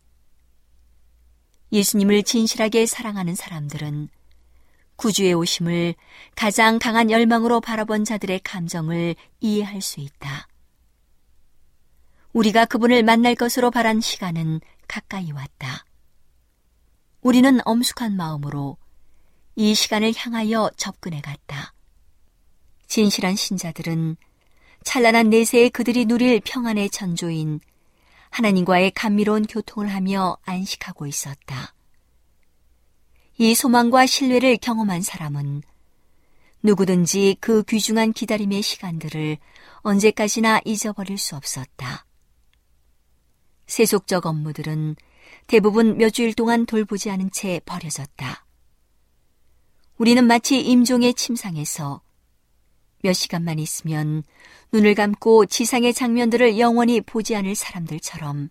예수님을 진실하게 사랑하는 사람들은 구주의 오심을 가장 강한 열망으로 바라본 자들의 감정을 이해할 수 있다. 우리가 그분을 만날 것으로 바란 시간은 가까이 왔다. 우리는 엄숙한 마음으로 이 시간을 향하여 접근해 갔다. 진실한 신자들은 찬란한 내세에 그들이 누릴 평안의 전조인 하나님과의 감미로운 교통을 하며 안식하고 있었다. 이 소망과 신뢰를 경험한 사람은 누구든지 그 귀중한 기다림의 시간들을 언제까지나 잊어버릴 수 없었다. 세속적 업무들은 대부분 몇 주일 동안 돌보지 않은 채 버려졌다. 우리는 마치 임종의 침상에서 몇 시간만 있으면 눈을 감고 지상의 장면들을 영원히 보지 않을 사람들처럼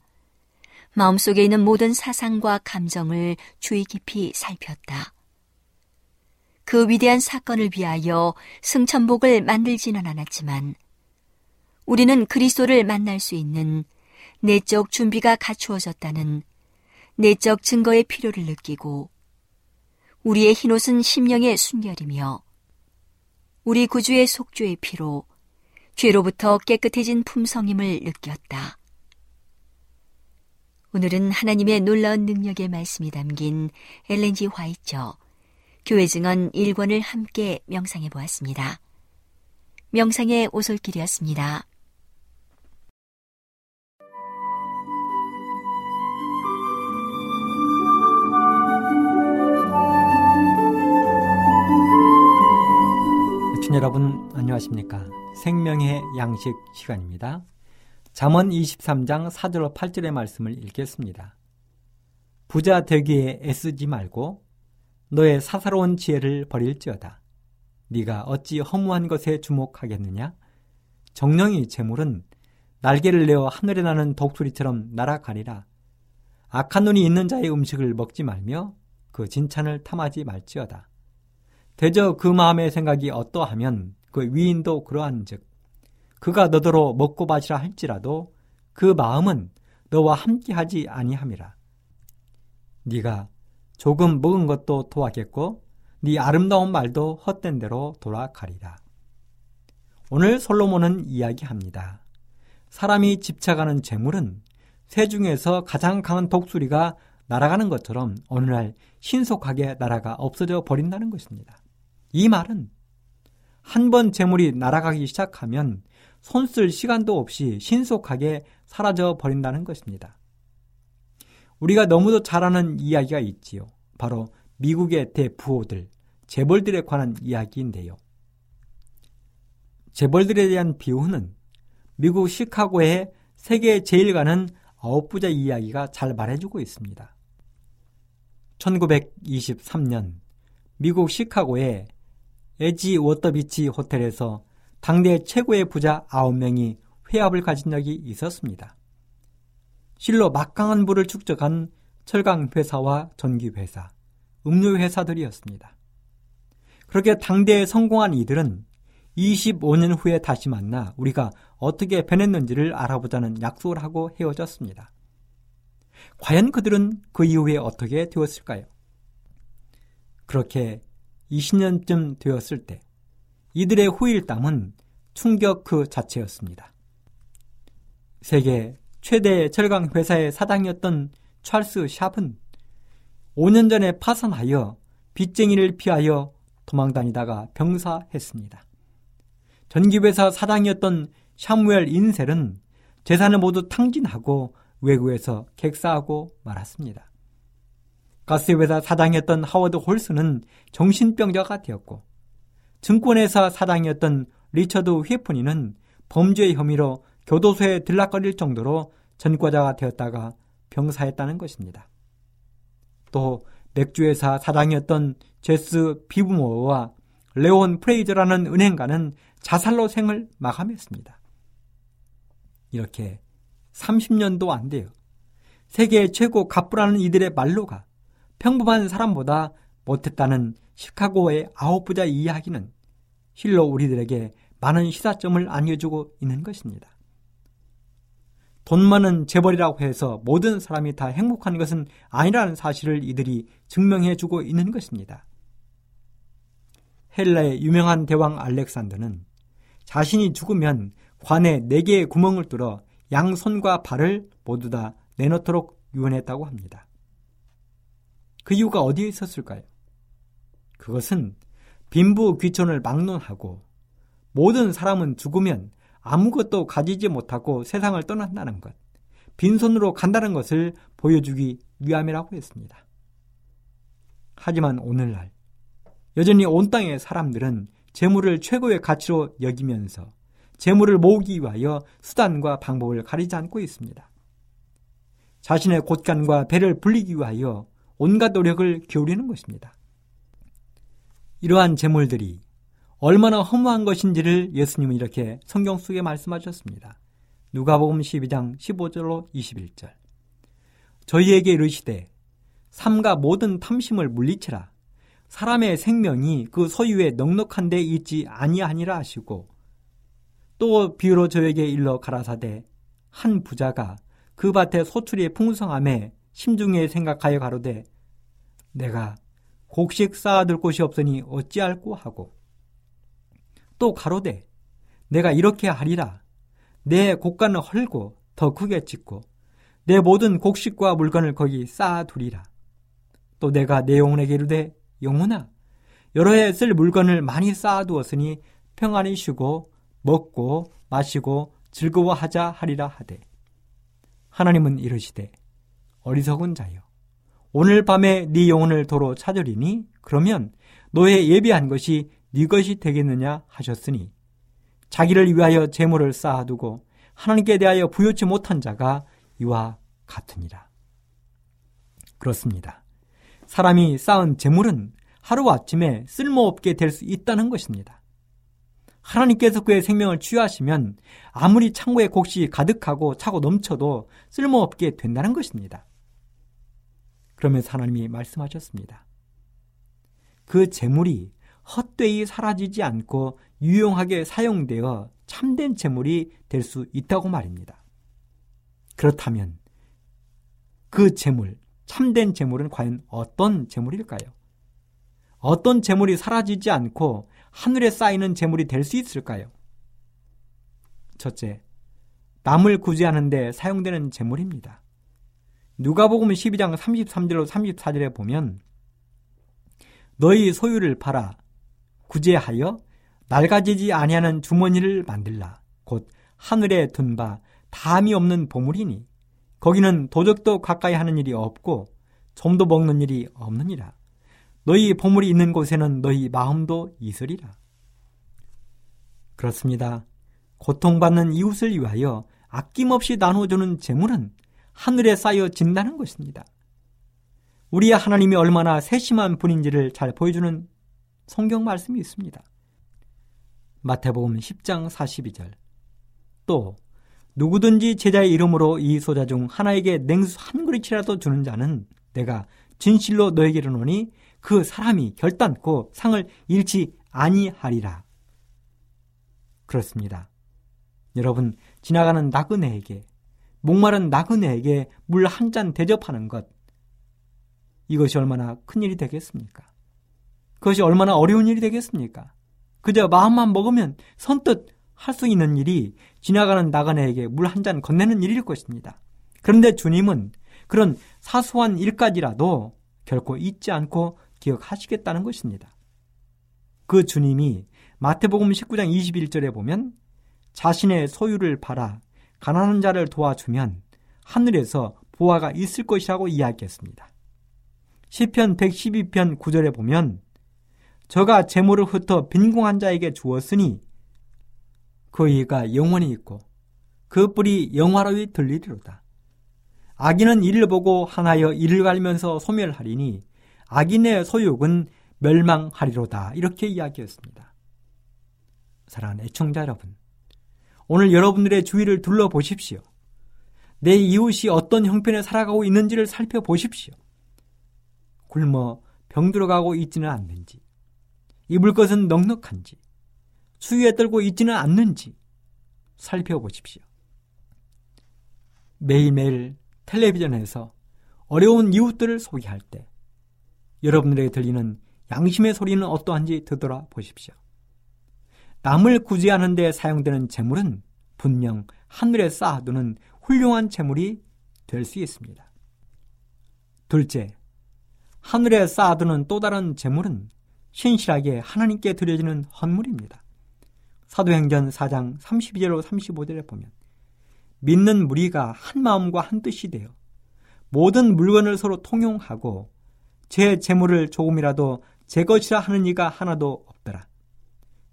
마음속에 있는 모든 사상과 감정을 주의 깊이 살폈다. 그 위대한 사건을 위하여 승천복을 만들지는 않았지만 우리는 그리스도를 만날 수 있는 내적 준비가 갖추어졌다는 내적 증거의 필요를 느끼고 우리의 흰옷은 심령의 순결이며 우리 구주의 속죄의 피로 죄로부터 깨끗해진 품성임을 느꼈다. 오늘은 하나님의 놀라운 능력의 말씀이 담긴 엘렌지 화이처 교회 증언 1권을 함께 명상해 보았습니다. 명상의 오솔길이었습니다. 여러분 안녕하십니까? 생명의 양식 시간입니다. 잠언 23장 4절로 8절의 말씀을 읽겠습니다. 부자 되기에 애쓰지 말고 너의 사사로운 지혜를 버릴지어다. 네가 어찌 허무한 것에 주목하겠느냐? 정령이 재물은 날개를 내어 하늘에 나는 독수리처럼 날아가리라. 악한 눈이 있는 자의 음식을 먹지 말며 그 진찬을 탐하지 말지어다. 대저 그 마음의 생각이 어떠하면 그 위인도 그러한즉 그가 너더러 먹고 마시라 할지라도 그 마음은 너와 함께하지 아니함이라. 네가 조금 먹은 것도 토하겠고 네 아름다운 말도 헛된 대로 돌아가리라. 오늘 솔로몬은 이야기합니다. 사람이 집착하는 재물은 새 중에서 가장 강한 독수리가 날아가는 것처럼 어느 날 신속하게 나라가 없어져 버린다는 것입니다. 이 말은 한 번 재물이 날아가기 시작하면 손쓸 시간도 없이 신속하게 사라져 버린다는 것입니다. 우리가 너무도 잘 아는 이야기가 있지요. 바로 미국의 대부호들, 재벌들에 관한 이야기인데요. 재벌들에 대한 비유는 미국 시카고의 세계 제일 가는 아홉 부자 이야기가 잘 말해주고 있습니다. 1923년 미국 시카고의 Edgewater Beach 호텔에서 당대 최고의 부자 9명이 회합을 가진 적이 있었습니다. 실로 막강한 부를 축적한 철강회사와 전기회사, 음료회사들이었습니다. 그렇게 당대에 성공한 이들은 25년 후에 다시 만나 우리가 어떻게 변했는지를 알아보자는 약속을 하고 헤어졌습니다. 과연 그들은 그 이후에 어떻게 되었을까요? 그렇게 20년쯤 되었을 때 이들의 후일담은 충격 그 자체였습니다. 세계 최대 철강 회사의 사장이었던 찰스 샵은 5년 전에 파산하여 빚쟁이를 피하여 도망다니다가 병사했습니다. 전기회사 사장이었던 샤무엘 인셀은 재산을 모두 탕진하고 외국에서 객사하고 말았습니다. 가스회사 사장이었던 하워드 홀스는 정신병자가 되었고 증권회사 사장이었던 리처드 휘프니는 범죄 혐의로 교도소에 들락거릴 정도로 전과자가 되었다가 병사했다는 것입니다. 또 맥주회사 사장이었던 제스 비브모어와 레온 프레이저라는 은행가는 자살로 생을 마감했습니다. 이렇게 30년도 안 돼요. 세계 최고 갑부라는 이들의 말로가 평범한 사람보다 못했다는 시카고의 아홉 부자 이야기는 실로 우리들에게 많은 시사점을 안겨주고 있는 것입니다. 돈 많은 재벌이라고 해서 모든 사람이 다 행복한 것은 아니라는 사실을 이들이 증명해 주고 있는 것입니다. 헬라의 유명한 대왕 알렉산더는 자신이 죽으면 관에 네 개의 구멍을 뚫어 양손과 발을 모두 다 내놓도록 유언했다고 합니다. 그 이유가 어디에 있었을까요? 그것은 빈부 귀천을 막론하고 모든 사람은 죽으면 아무것도 가지지 못하고 세상을 떠난다는 것, 빈손으로 간다는 것을 보여주기 위함이라고 했습니다. 하지만 오늘날 여전히 온 땅의 사람들은 재물을 최고의 가치로 여기면서 재물을 모으기 위하여 수단과 방법을 가리지 않고 있습니다. 자신의 곳간과 배를 불리기 위하여 온갖 노력을 기울이는 것입니다. 이러한 재물들이 얼마나 허무한 것인지를 예수님은 이렇게 성경 속에 말씀하셨습니다. 누가복음 12장 15절로 21절. 저희에게 이르시되 삼가 모든 탐심을 물리치라. 사람의 생명이 그 소유에 넉넉한 데 있지 아니하니라 하시고 또 비유로 저에게 일러 가라사대 한 부자가 그 밭에 소출이 풍성함에 심중에 생각하여 가로되 내가 곡식 쌓아둘 곳이 없으니 어찌할꼬 하고. 또 가로되 내가 이렇게 하리라. 내 곡간을 헐고 더 크게 짓고 내 모든 곡식과 물건을 거기 쌓아두리라. 또 내가 내 영혼에게 이르되 영혼아 여러 해 쓸 물건을 많이 쌓아두었으니 평안히 쉬고 먹고 마시고 즐거워하자 하리라 하되. 하나님은 이르시되 어리석은 자여 오늘 밤에 네 영혼을 도로 찾으리니 그러면 너의 예비한 것이 네 것이 되겠느냐 하셨으니 자기를 위하여 재물을 쌓아두고 하나님께 대하여 부여치 못한 자가 이와 같으니라. 그렇습니다. 사람이 쌓은 재물은 하루아침에 쓸모없게 될 수 있다는 것입니다. 하나님께서 그의 생명을 취하시면 아무리 창고에 곡식이 가득하고 차고 넘쳐도 쓸모없게 된다는 것입니다. 그러면서 하나님이 말씀하셨습니다. 그 재물이 헛되이 사라지지 않고 유용하게 사용되어 참된 재물이 될 수 있다고 말입니다. 그렇다면 그 재물, 참된 재물은 과연 어떤 재물일까요? 어떤 재물이 사라지지 않고 하늘에 쌓이는 재물이 될 수 있을까요? 첫째, 남을 구제하는데 사용되는 재물입니다. 누가복음 12장 33절로 34절에 보면 너희 소유를 팔아 구제하여 낡아지지 아니하는 주머니를 만들라. 곧 하늘에 둔 바 담이 없는 보물이니 거기는 도적도 가까이 하는 일이 없고 좀도 먹는 일이 없느니라. 너희 보물이 있는 곳에는 너희 마음도 있으리라. 그렇습니다. 고통받는 이웃을 위하여 아낌없이 나눠주는 재물은 하늘에 쌓여진다는 것입니다. 우리의 하나님이 얼마나 세심한 분인지를 잘 보여주는 성경 말씀이 있습니다. 마태복음 10장 42절. 또 누구든지 제자의 이름으로 이 소자 중 하나에게 냉수 한 그릇이라도 주는 자는 내가 진실로 너에게 이르노니 그 사람이 결단코 상을 잃지 아니하리라. 그렇습니다. 여러분 지나가는 나그네에게 목마른 나그네에게 물 한 잔 대접하는 것 이것이 얼마나 큰 일이 되겠습니까? 그것이 얼마나 어려운 일이 되겠습니까? 그저 마음만 먹으면 선뜻 할 수 있는 일이 지나가는 나그네에게 물 한 잔 건네는 일일 것입니다. 그런데 주님은 그런 사소한 일까지라도 결코 잊지 않고 기억하시겠다는 것입니다. 그 주님이 마태복음 19장 21절에 보면 자신의 소유를 팔아 가난한 자를 도와주면 하늘에서 보화가 있을 것이라고 이야기했습니다. 시편 112편 9절에 보면 저가 재물을 흩어 빈궁한 자에게 주었으니 그 이가 영원히 있고 그 뿔이 영화로이 들리리로다. 악인은 이를 보고 하나여 이를 갈면서 소멸하리니 악인의 소욕은 멸망하리로다. 이렇게 이야기했습니다. 사랑하는 애청자 여러분, 오늘 여러분들의 주위를 둘러보십시오. 내 이웃이 어떤 형편에 살아가고 있는지를 살펴보십시오. 굶어 병들어가고 있지는 않는지, 입을 것은 넉넉한지, 수위에 떨고 있지는 않는지 살펴보십시오. 매일매일 텔레비전에서 어려운 이웃들을 소개할 때 여러분들에게 들리는 양심의 소리는 어떠한지 되돌아 보십시오. 남을 구제하는 데 사용되는 재물은 분명 하늘에 쌓아두는 훌륭한 재물이 될 수 있습니다. 둘째, 하늘에 쌓아두는 또 다른 재물은 신실하게 하나님께 드려지는 헌물입니다. 사도행전 4장 32절로 35절에 보면 믿는 무리가 한 마음과 한 뜻이 되어 모든 물건을 서로 통용하고 제 재물을 조금이라도 제 것이라 하는 이가 하나도.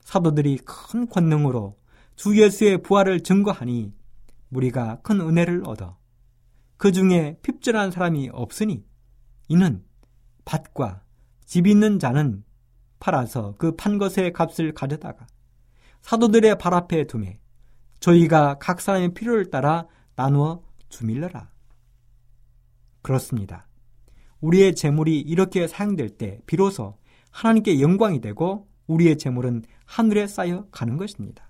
사도들이 큰 권능으로 주 예수의 부활을 증거하니 우리가 큰 은혜를 얻어 그 중에 핍절한 사람이 없으니 이는 밭과 집 있는 자는 팔아서 그 판 것의 값을 가져다가 사도들의 발 앞에 두매 저희가 각 사람의 필요를 따라 나누어 주밀러라. 그렇습니다. 우리의 재물이 이렇게 사용될 때 비로소 하나님께 영광이 되고 우리의 재물은 하늘에 쌓여 가는 것입니다.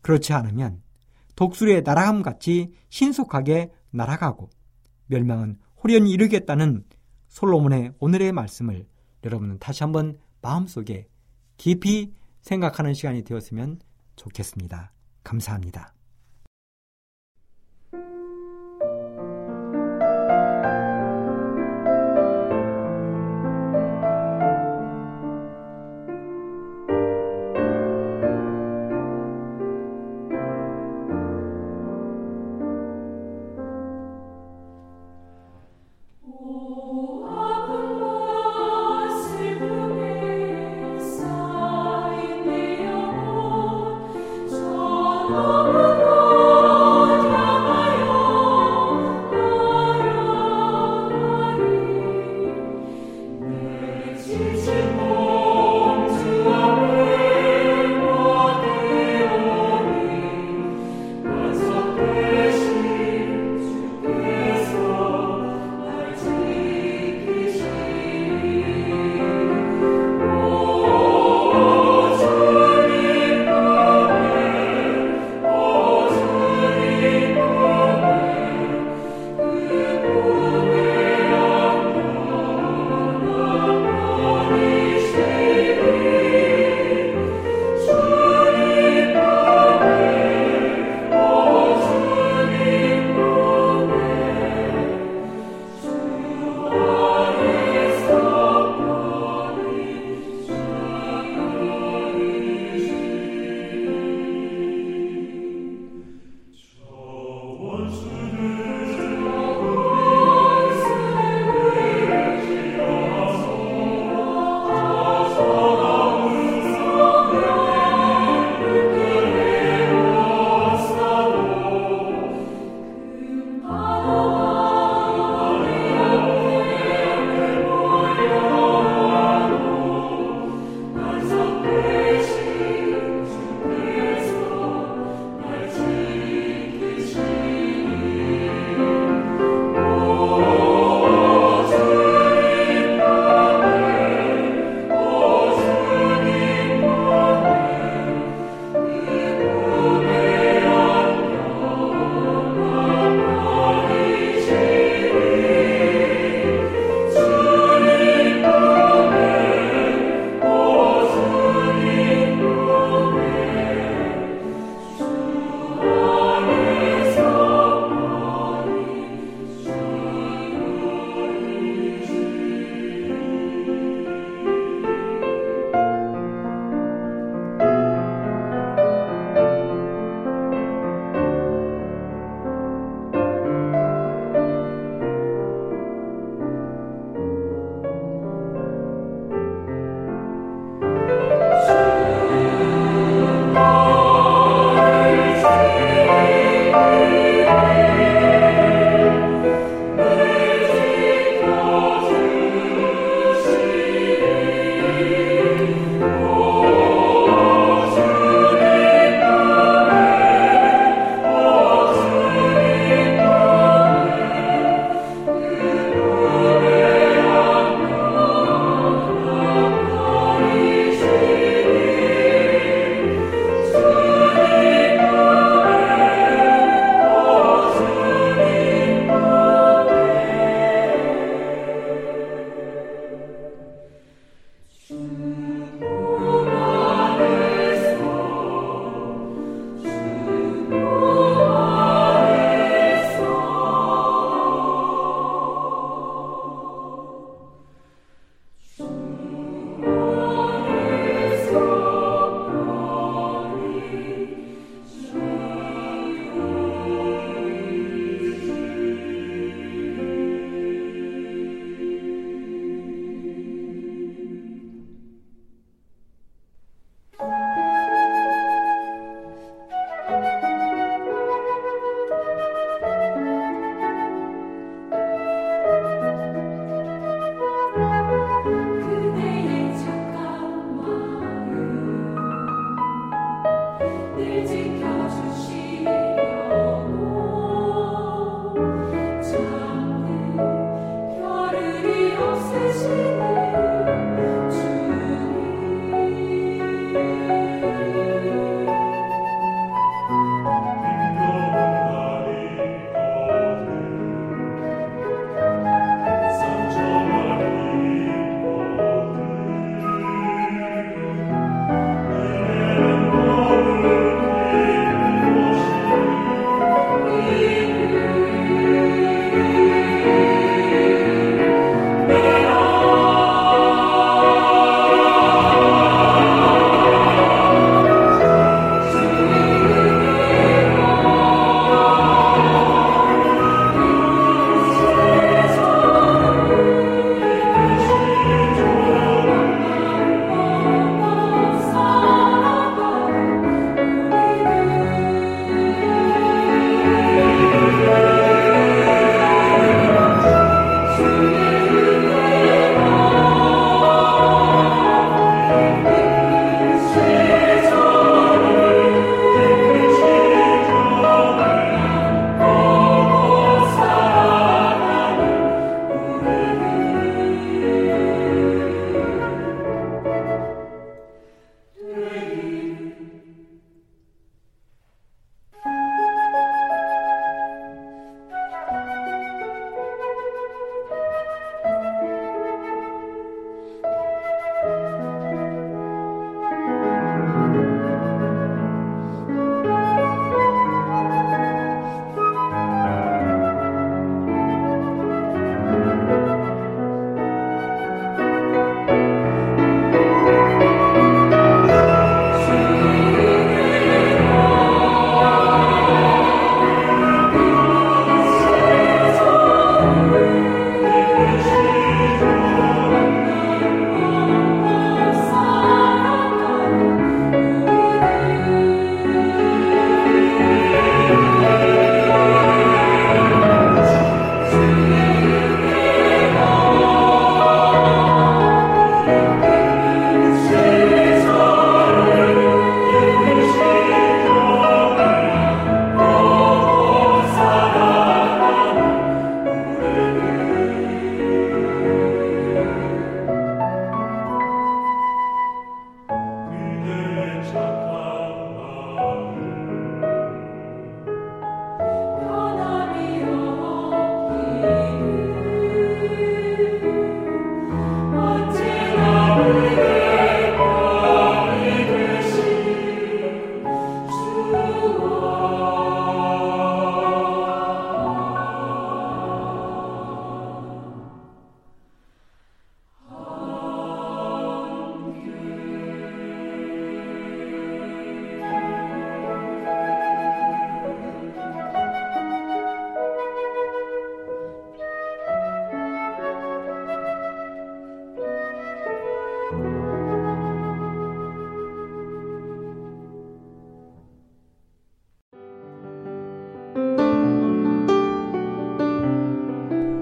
그렇지 않으면 독수리의 날아감 같이 신속하게 날아가고 멸망은 홀연히 이르겠다는 솔로몬의 오늘의 말씀을 여러분은 다시 한번 마음속에 깊이 생각하는 시간이 되었으면 좋겠습니다. 감사합니다. Lord.